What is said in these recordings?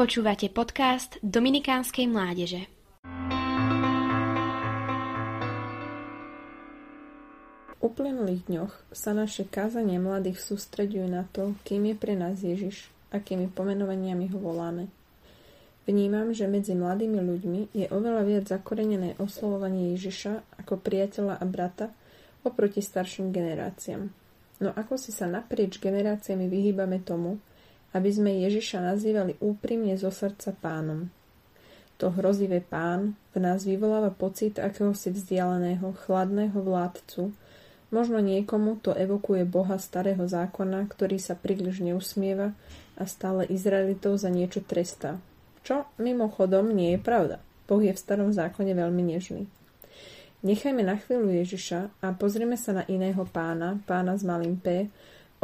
Počúvate podcast Dominikánskej mládeže. V uplynulých dňoch sa naše kázanie mladých sústreďujú na to, kým je pre nás Ježiš, akými pomenovaniami ho voláme. Vnímam, že medzi mladými ľuďmi je oveľa viac zakorenené oslovovanie Ježiša ako priateľa a brata oproti starším generáciám. No ako si sa naprieč generáciami vyhýbame tomu, aby sme Ježiša nazývali úprimne zo srdca pánom. To hrozivé pán v nás vyvoláva pocit akéhosi vzdialeného, chladného vládcu, možno niekomu to evokuje Boha starého zákona, ktorý sa príliš neusmieva a stále Izraelitov za niečo trestá. Čo mimochodom nie je pravda. Boh je v starom zákone veľmi nežný. Nechajme na chvíľu Ježiša a pozrieme sa na iného pána, pána s malým P,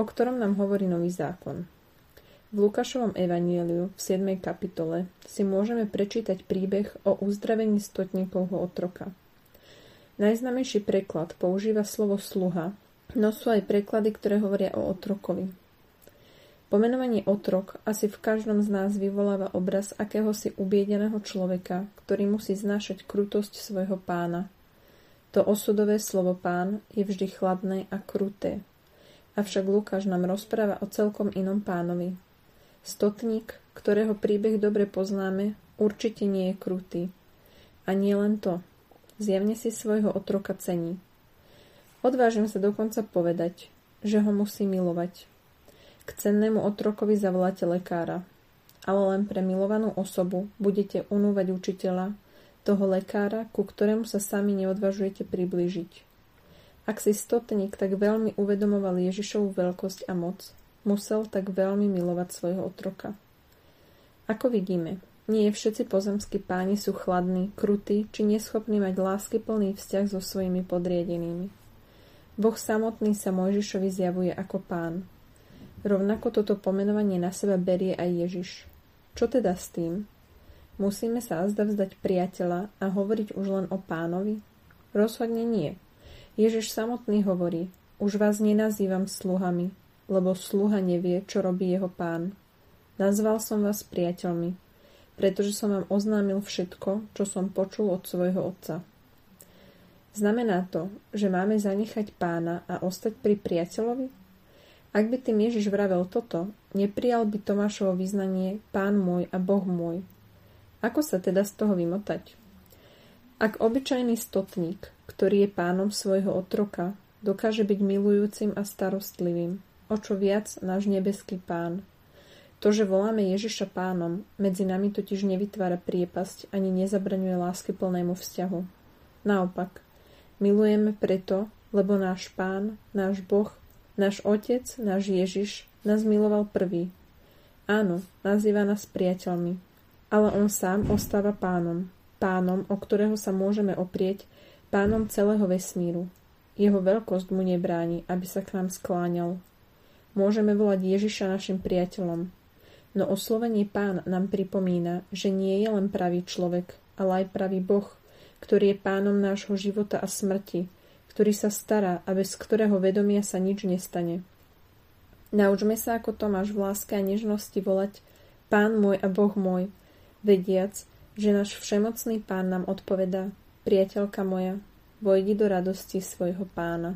o ktorom nám hovorí nový zákon. V Lukášovom evanieliu v 7. kapitole si môžeme prečítať príbeh o uzdravení stotníkovho otroka. Najznamejší preklad používa slovo sluha, no sú aj preklady, ktoré hovoria o otrokovi. Pomenovanie otrok asi v každom z nás vyvoláva obraz akéhosi ubiedeného človeka, ktorý musí znášať krutosť svojho pána. To osudové slovo pán je vždy chladné a kruté. Avšak Lukáš nám rozpráva o celkom inom pánovi, Stotník, ktorého príbeh dobre poznáme, určite nie je krutý. A nie len to. Zjavne si svojho otroka cení. Odvážim sa dokonca povedať, že ho musí milovať. K cennému otrokovi zavoláte lekára, ale len pre milovanú osobu budete unúvať učiteľa, toho lekára, ku ktorému sa sami neodvažujete priblížiť. Ak si stotník tak veľmi uvedomoval Ježišovu veľkosť a moc, musel tak veľmi milovať svojho otroka. Ako vidíme, nie všetci pozemskí páni sú chladní, krutí či neschopní mať lásky plný vzťah so svojimi podriedenými. Boh samotný sa Mojžišovi zjavuje ako pán. Rovnako toto pomenovanie na seba berie aj Ježiš. Čo teda s tým? Musíme sa azda vzdať priateľa a hovoriť už len o pánovi? Rozhodne nie. Ježiš samotný hovorí, už vás nenazývam sluhami, lebo sluha nevie, čo robí jeho pán. Nazval som vás priateľmi, pretože som vám oznámil všetko, čo som počul od svojho otca. Znamená to, že máme zanechať pána a ostať pri priateľovi? Ak by tým Ježiš vravel toto, neprijal by Tomášovo vyznanie Pán môj a Boh môj. Ako sa teda z toho vymotať? Ak obyčajný stotník, ktorý je pánom svojho otroka, dokáže byť milujúcim a starostlivým, o čo viac náš nebeský pán. To, že voláme Ježiša pánom, medzi nami totiž nevytvára priepasť ani nezabraňuje lásky plnému vzťahu. Naopak, milujeme preto, lebo náš pán, náš Boh, náš Otec, náš Ježiš nás miloval prvý. Áno, nazýva nás priateľmi, ale on sám ostáva pánom, pánom, o ktorého sa môžeme oprieť, pánom celého vesmíru. Jeho veľkosť mu nebráni, aby sa k nám skláňal, Môžeme volať Ježiša našim priateľom. No oslovenie pán nám pripomína, že nie je len pravý človek, ale aj pravý Boh, ktorý je pánom nášho života a smrti, ktorý sa stará a bez ktorého vedomia sa nič nestane. Naučme sa ako Tomáš v láske a nežnosti volať Pán môj a Boh môj, vediac, že náš všemocný pán nám odpovedá, priateľka moja, vojdi do radosti svojho pána.